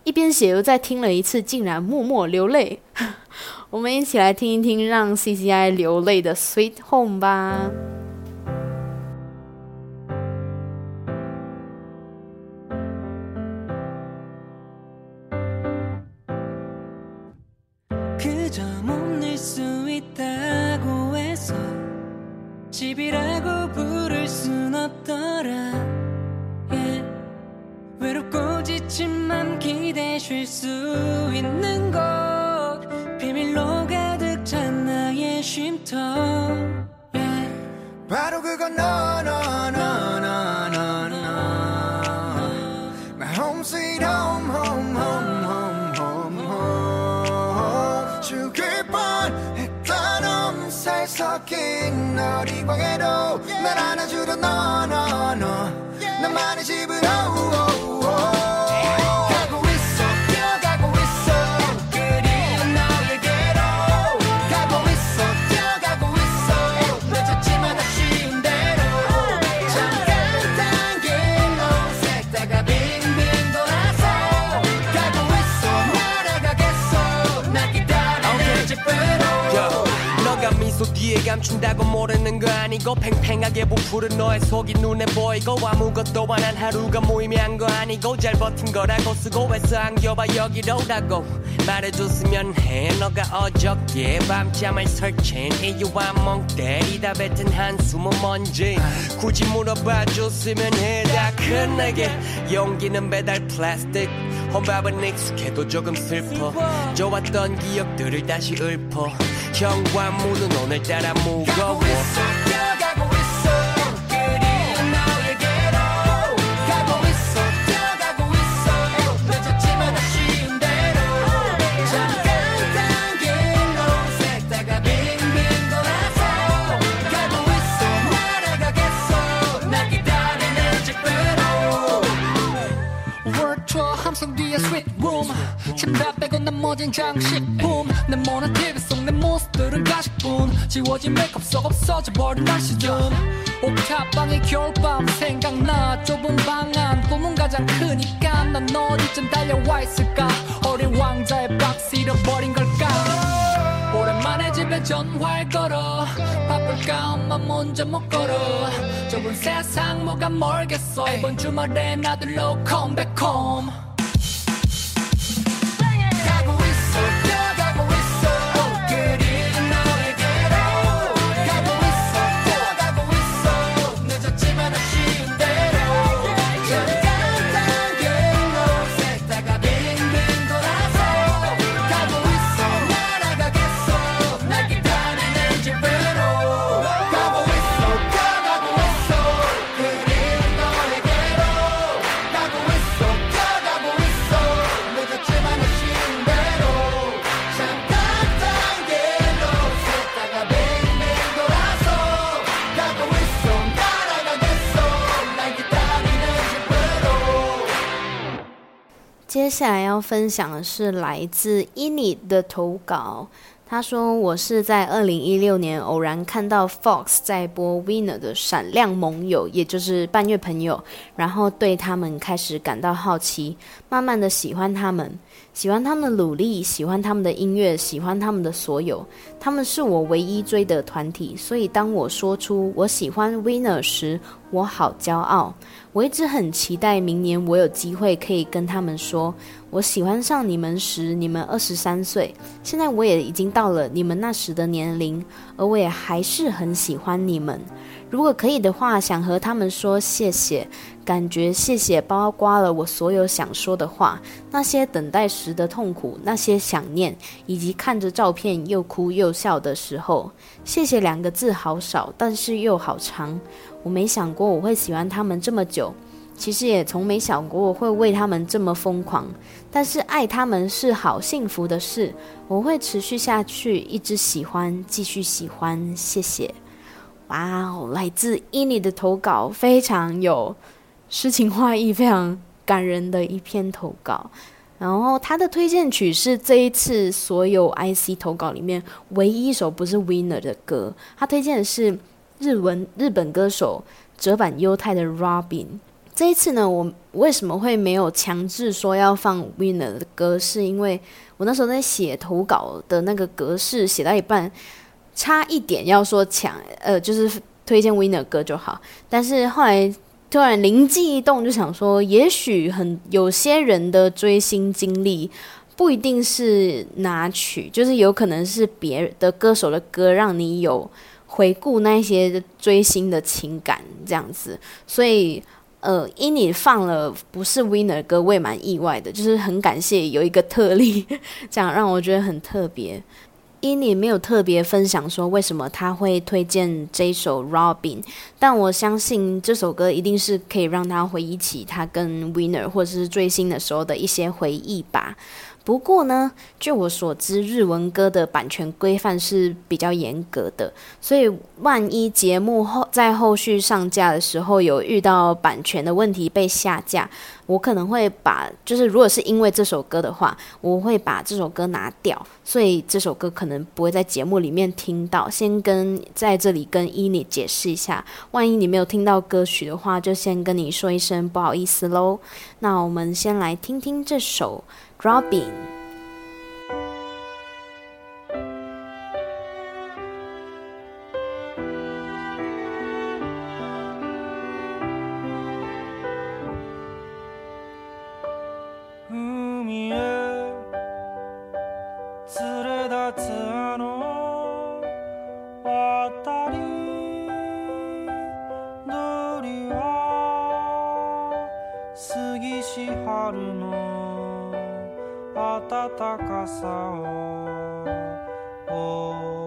S1: 一边写又再听了一次，竟然默默流泪。[LAUGHS] 我们一起来听一听让 CCI 流泪的《Sweet Home》吧。
S4: 바로 그건 no no no no no no My home sweet home home home home home home 죽을 뻔했던 엄살 섞인 어리광에도 날 안아주던 no no no 나만의 집으로
S8: 아니고 팽팽하게 부푸른 너의 속이 눈에 보이고 아무것도 안 한 하루가 무의미한 거 아니고 잘 버틴 거라고 애써 안겨봐 여기로 라고 말해줬으면 해. 너가 어저께 밤잠을 설친 이유와 멍 때리다 뱉은 한숨은 뭔지 굳이 물어봐 줬으면 해 다. 큰 내게 용기는 배달 플라스틱. 혼밥은 익숙해도 조금 슬퍼. 좋았던 기억들을 다시 읊어. 현관문은 오늘따라 무거워
S7: 나머진 장식품. 내 모는 TV 속 내 모습들은 가식뿐 지워진 메이크업 속 없어져 버린 날 시점 옥탑방의 겨울밤 생각나. 좁은 방 안 꿈은 가장 크니까. 넌 어디쯤 달려와 있을까? 어린 왕자의 박스 잃어버린 걸까? 오랜만에 집에 전화를 걸어. 바쁠까? 엄마 먼저 못 걸어. 좁은 세상 뭐가 멀겠어? 이번 주말에 나들러 back home
S1: 接下来要分享的是来自伊尼的投稿。他说：“我是在二零一六年偶然看到 Fox 在播 Winner 的《闪亮盟友》，也就是半月朋友，然后对他们开始感到好奇，慢慢的喜欢他们，喜欢他们的努力，喜欢他们的音乐，喜欢他们的所有。他们是我唯一追的团体，所以当我说出我喜欢 Winner 时，我好骄傲。我一直很期待明年我有机会可以跟他们说，我喜欢上你们时，你们二十三岁，现在我也已经到了你们那时的年龄，而我也还是很喜欢你们。如果可以的话，想和他们说谢谢，感觉谢谢包括了我所有想说的话，那些等待时的痛苦，那些想念，以及看着照片又哭又笑的时候。谢谢两个字好少，但是又好长。我没想过我会喜欢他们这么久，其实也从没想过我会为他们这么疯狂。但是爱他们是好幸福的事，我会持续下去，一直喜欢，继续喜欢。谢谢。哇哦，来自伊尼的投稿非常有诗情画意，非常感人的一篇投稿。然后他的推荐曲是这一次所有 IC 投稿里面唯一一首不是 Winner 的歌，他推荐的是日文日本歌手折坂优太的 Robin。这一次呢，我为什么会没有强制说要放 Winner 的歌？是因为我那时候在写投稿的那个格式写到一半，差一点要说抢，呃，就是推荐 Winner 歌就好，但是后来。突然灵机一动，就想说，也许很有些人的追星经历不一定是拿曲，就是有可能是别的歌手的歌，让你有回顾那些追星的情感这样子。所以，呃，因你放了不是 Winner 歌，我也蛮意外的，就是很感谢有一个特例，这样让我觉得很特别。伊尼没有特别分享说为什么他会推荐这首 Robin，但我相信这首歌一定是可以让他回忆起他跟 Winner 或者是追星的时候的一些回忆吧。不过呢，据我所知，日文歌的版权规范是比较严格的，所以万一节目后在后续上架的时候有遇到版权的问题被下架，我可能会把，就是如果是因为这首歌的话，我会把这首歌拿掉，所以这首歌可能不会在节目里面听到。先跟在这里跟伊妮解释一下，万一你没有听到歌曲的话，就先跟你说一声不好意思喽。那我们先来听听这首。Robin。
S9: 暖かさを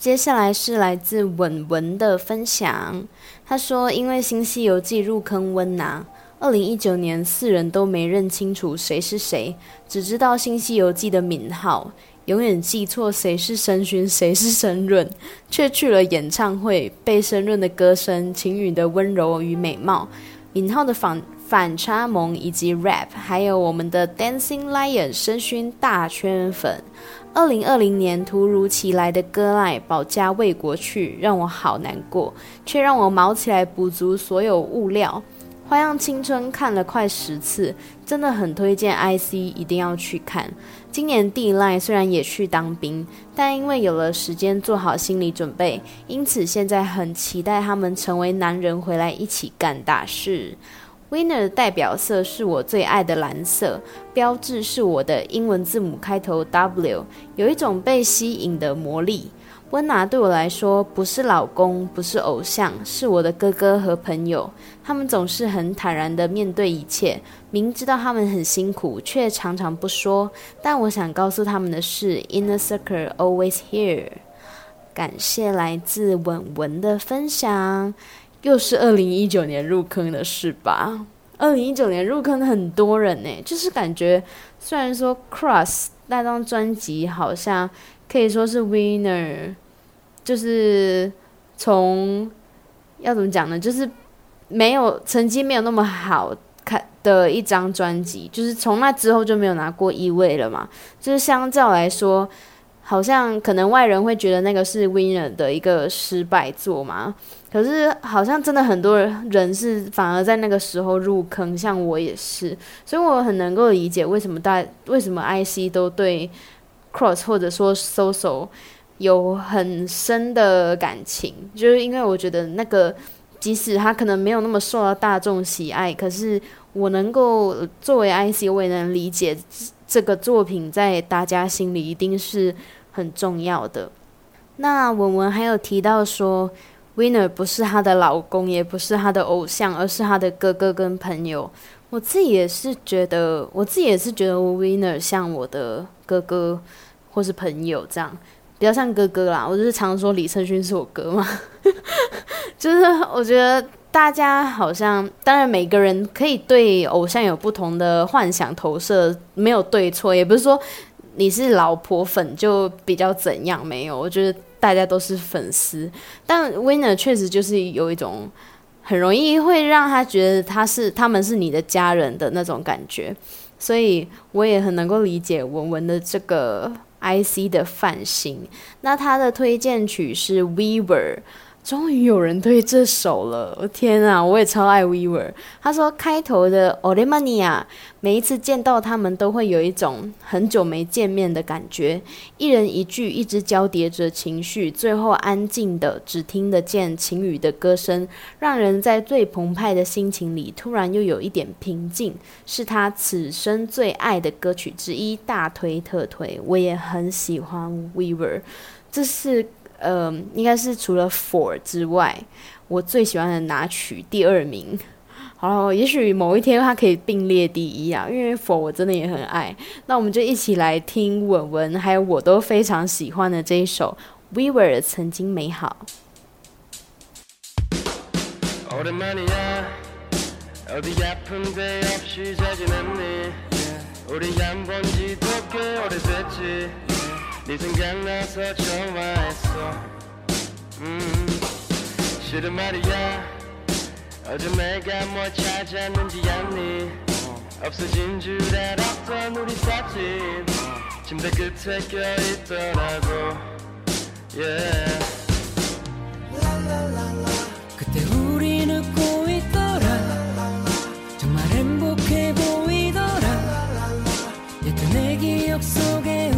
S1: 接下来是来自稳文的分享，他说：“因为《新西游记》入坑温拿，二零一九年四人都没认清楚谁是谁，只知道《新西游记》的名号，永远记错谁是申勋，谁是申润，却去了演唱会，被申润的歌声、晴雨的温柔与美貌，尹浩的反反差萌以及 rap，还有我们的 Dancing Lion 申勋大圈粉。”二零二零年突如其来的割爱保家卫国去，让我好难过，却让我毛起来补足所有物料。花样青春看了快十次，真的很推荐 IC 一定要去看。今年地赖虽然也去当兵，但因为有了时间做好心理准备，因此现在很期待他们成为男人回来一起干大事。Winner 的代表色是我最爱的蓝色，标志是我的英文字母开头 W，有一种被吸引的魔力。温拿对我来说不是老公，不是偶像，是我的哥哥和朋友。他们总是很坦然地面对一切，明知道他们很辛苦，却常常不说。但我想告诉他们的是，Inner Circle always here。感谢来自文文的分享。又是二零一九年入坑的事吧？二零一九年入坑很多人呢，就是感觉虽然说 Cross 那张专辑好像可以说是 Winner，就是从要怎么讲呢？就是没有成绩没有那么好看的一张专辑，就是从那之后就没有拿过一位了嘛。就是相较来说，好像可能外人会觉得那个是 Winner 的一个失败作嘛。可是好像真的很多人人是反而在那个时候入坑，像我也是，所以我很能够理解为什么大为什么 IC 都对 Cross 或者说 SoSo 有很深的感情，就是因为我觉得那个即使他可能没有那么受到大众喜爱，可是我能够作为 IC，我也能理解这个作品在大家心里一定是很重要的。那文文还有提到说。Winner 不是她的老公，也不是她的偶像，而是她的哥哥跟朋友。我自己也是觉得，我自己也是觉得 Winner 像我的哥哥或是朋友这样，比较像哥哥啦。我就是常说李承勋是我哥嘛，[LAUGHS] 就是我觉得大家好像，当然每个人可以对偶像有不同的幻想投射，没有对错，也不是说你是老婆粉就比较怎样，没有，我觉得。大家都是粉丝，但 Winner 确实就是有一种很容易会让他觉得他是他们是你的家人的那种感觉，所以我也很能够理解文文的这个 IC 的范型。那他的推荐曲是 Weaver。终于有人对这首了，我天啊，我也超爱 Weaver。他说开头的 o l e m a n i a 每一次见到他们都会有一种很久没见面的感觉。一人一句，一直交叠着情绪，最后安静的只听得见晴雨的歌声，让人在最澎湃的心情里突然又有一点平静。是他此生最爱的歌曲之一，大推特推。我也很喜欢 Weaver，这是。呃，应该是除了 For 之外，我最喜欢的拿曲第二名。好，也许某一天它可以并列第一啊，因为 For 我真的也很爱。那我们就一起来听文文还有我都非常喜欢的这一首 We Were 曾经美好。 네 생각나서 전화했어. 음 실은 말이야. 어제 내가 뭘 찾았는지 아니? 없어진 줄 알았던 우리 사진. 침대 끝에 껴있더라고. Yeah. 그때 우리 웃고 있더라. 정말 행복해 보이더라. 예쁜 내 기억 속에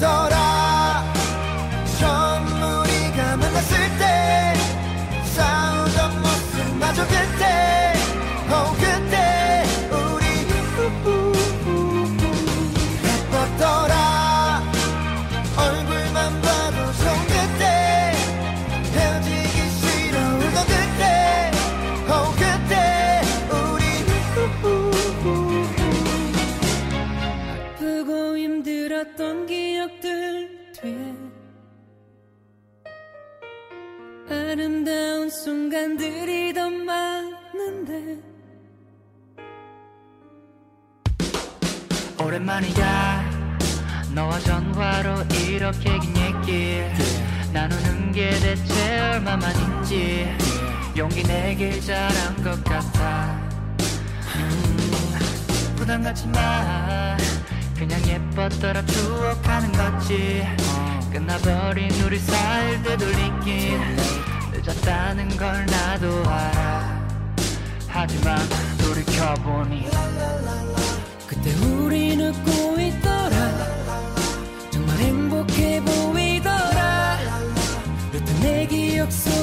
S4: thought I 아름다운 순간들이 더 많은데.
S2: 오랜만이야. 너와 전화로 이렇게 긴 얘기. 나누는 게 대체 얼마만인지? 용기 내길 잘한 것 같아. 음, 부담 갖지 마 그냥 예뻤더라 추억하는 거지. 끝나버린 우리 사이를 되돌리긴 늦었다는 걸 나도 알아. 하지만 돌이켜보니
S4: 그때 우린 웃고 있더라. 정말 행복해 보이더라. 여튼 내 기억 속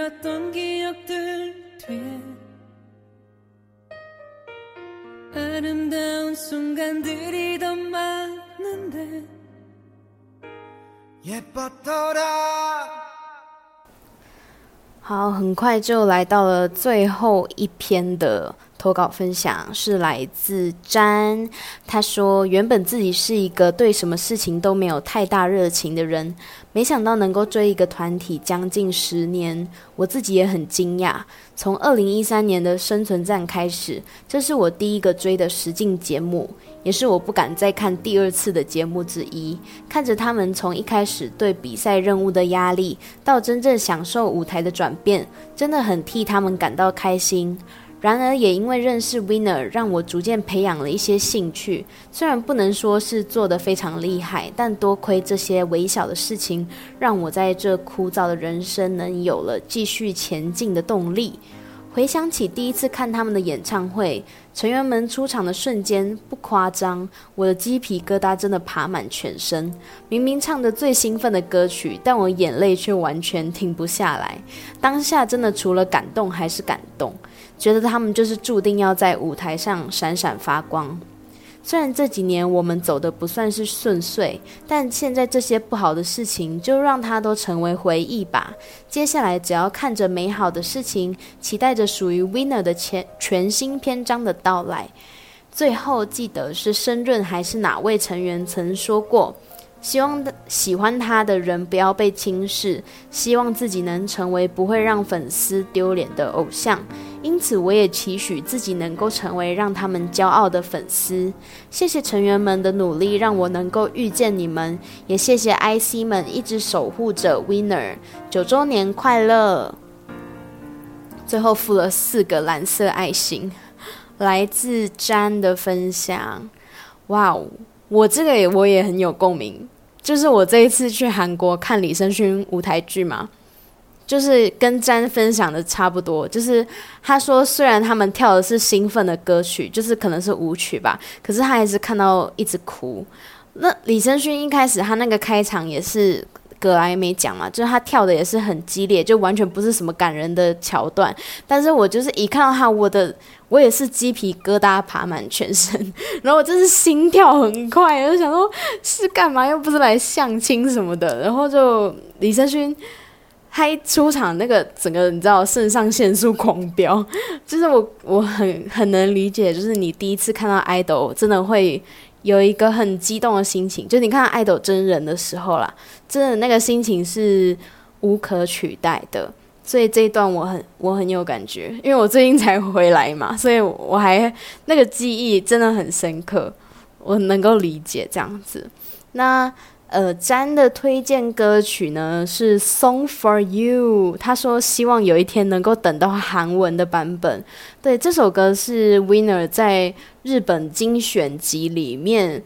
S4: 들었던 기억들 뒤에 아름다운 순간들이 더 많은데
S10: 예뻤더라
S1: 好，很快就来到了最后一篇的 投稿分享，是来自詹。他说，原本自己是一个对什么事情都没有太大热情的人，没想到能够追一个团体将近十年，我自己也很惊讶。从二零一三年的生存战开始，这是我第一个追的实境节目，也是我不敢再看第二次的节目之一。看着他们从一开始对比赛任务的压力，到真正享受舞台的转变，真的很替他们感到开心。然而，也因为认识 Winner，让我逐渐培养了一些兴趣。虽然不能说是做得非常厉害，但多亏这些微小的事情，让我在这枯燥的人生能有了继续前进的动力。回想起第一次看他们的演唱会，成员们出场的瞬间，不夸张，我的鸡皮疙瘩真的爬满全身。明明唱着最兴奋的歌曲，但我眼泪却完全停不下来。当下真的除了感动还是感动，觉得他们就是注定要在舞台上闪闪发光。虽然这几年我们走的不算是顺遂，但现在这些不好的事情就让它都成为回忆吧。接下来只要看着美好的事情，期待着属于 Winner 的全全新篇章的到来。最后记得是申润还是哪位成员曾说过，希望喜欢他的人不要被轻视，希望自己能成为不会让粉丝丢脸的偶像。因此，我也期许自己能够成为让他们骄傲的粉丝。谢谢成员们的努力，让我能够遇见你们，也谢谢 IC 们一直守护着 Winner。九周年快乐！最后附了四个蓝色爱心，来自詹的分享。哇哦，我这个也我也很有共鸣，就是我这一次去韩国看李胜勋舞台剧嘛。就是跟詹分享的差不多，就是他说虽然他们跳的是兴奋的歌曲，就是可能是舞曲吧，可是他还是看到一直哭。那李承勋一开始他那个开场也是葛莱美奖嘛，就是他跳的也是很激烈，就完全不是什么感人的桥段。但是我就是一看到他，我的我也是鸡皮疙瘩爬满全身，然后我就是心跳很快，我就想说是干嘛？又不是来相亲什么的。然后就李承勋他一出场，那个整个你知道肾上腺素狂飙，[LAUGHS] 就是我我很很能理解，就是你第一次看到 idol 真的会有一个很激动的心情，就你看到 idol 真人的时候啦，真的那个心情是无可取代的。所以这一段我很我很有感觉，因为我最近才回来嘛，[LAUGHS] 所以我还那个记忆真的很深刻，我能够理解这样子。那呃，詹的推荐歌曲呢是《Song for You》，他说希望有一天能够等到韩文的版本。对，这首歌是 Winner 在日本精选集里面。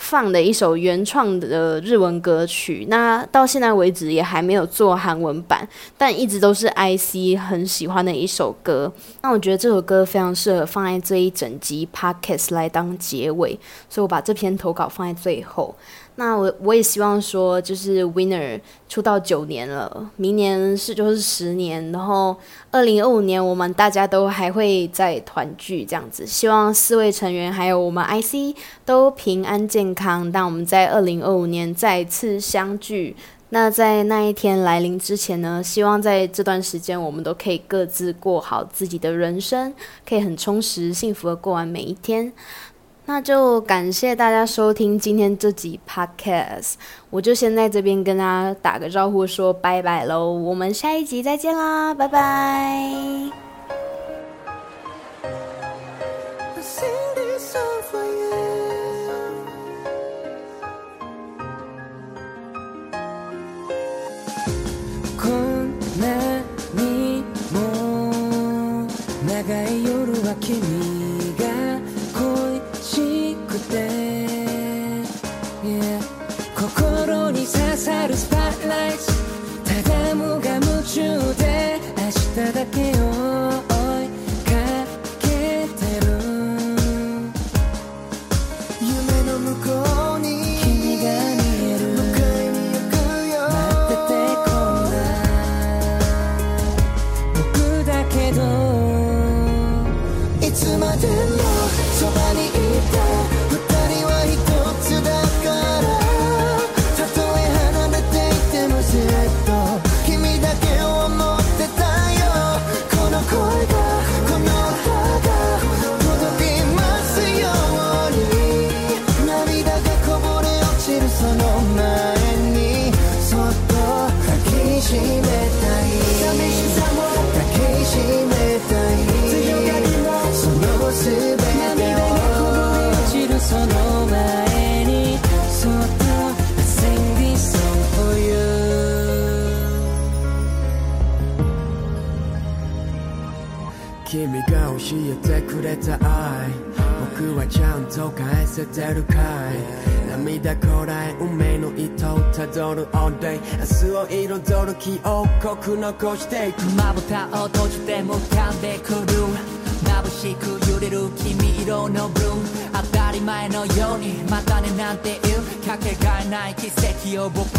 S1: 放的一首原创的日文歌曲，那到现在为止也还没有做韩文版，但一直都是 IC 很喜欢的一首歌。那我觉得这首歌非常适合放在这一整集 Podcast 来当结尾，所以我把这篇投稿放在最后。那我我也希望说，就是 Winner 出道九年了，明年是就是十年，然后二零二五年我们大家都还会再团聚这样子。希望四位成员还有我们 IC 都平安健康，但我们在二零二五年再次相聚。那在那一天来临之前呢，希望在这段时间我们都可以各自过好自己的人生，可以很充实、幸福的过完每一天。那就感谢大家收听今天这集 podcast，我就先在这边跟大家打个招呼，说拜拜喽，我们下一集再见啦，拜拜。
S11: く
S6: 残していく
S4: まぶたを閉じて浮かんでくる眩しく揺れる黄色のブルー。当たり前のようにまたねなんて言う。かけがえない奇跡を僕